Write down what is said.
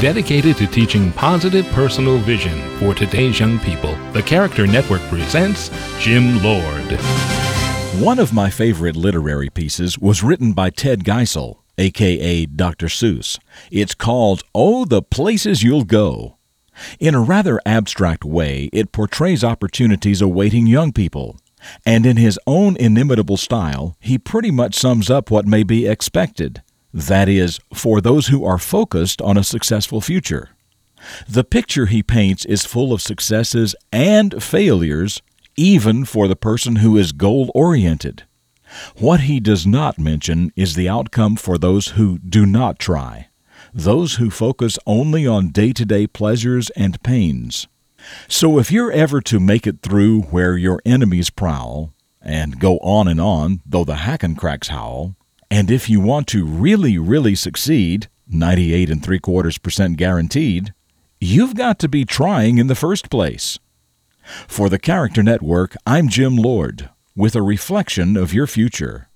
Dedicated to teaching positive personal vision for today's young people, the Character Network presents Jim Lord. One of my favorite literary pieces was written by Ted Geisel, aka Dr. Seuss. It's called Oh, the Places You'll Go. In a rather abstract way, it portrays opportunities awaiting young people. And in his own inimitable style, he pretty much sums up what may be expected. That is, for those who are focused on a successful future. The picture he paints is full of successes and failures, even for the person who is goal oriented. What he does not mention is the outcome for those who do not try, those who focus only on day to day pleasures and pains. So if you're ever to make it through where your enemies prowl, and go on and on, though the Hakken-Kraks howl, and if you want to really, really succeed, 98 and 3 quarters percent guaranteed, you've got to be trying in the first place. For the Character Network, I'm Jim Lord, with a reflection of your future.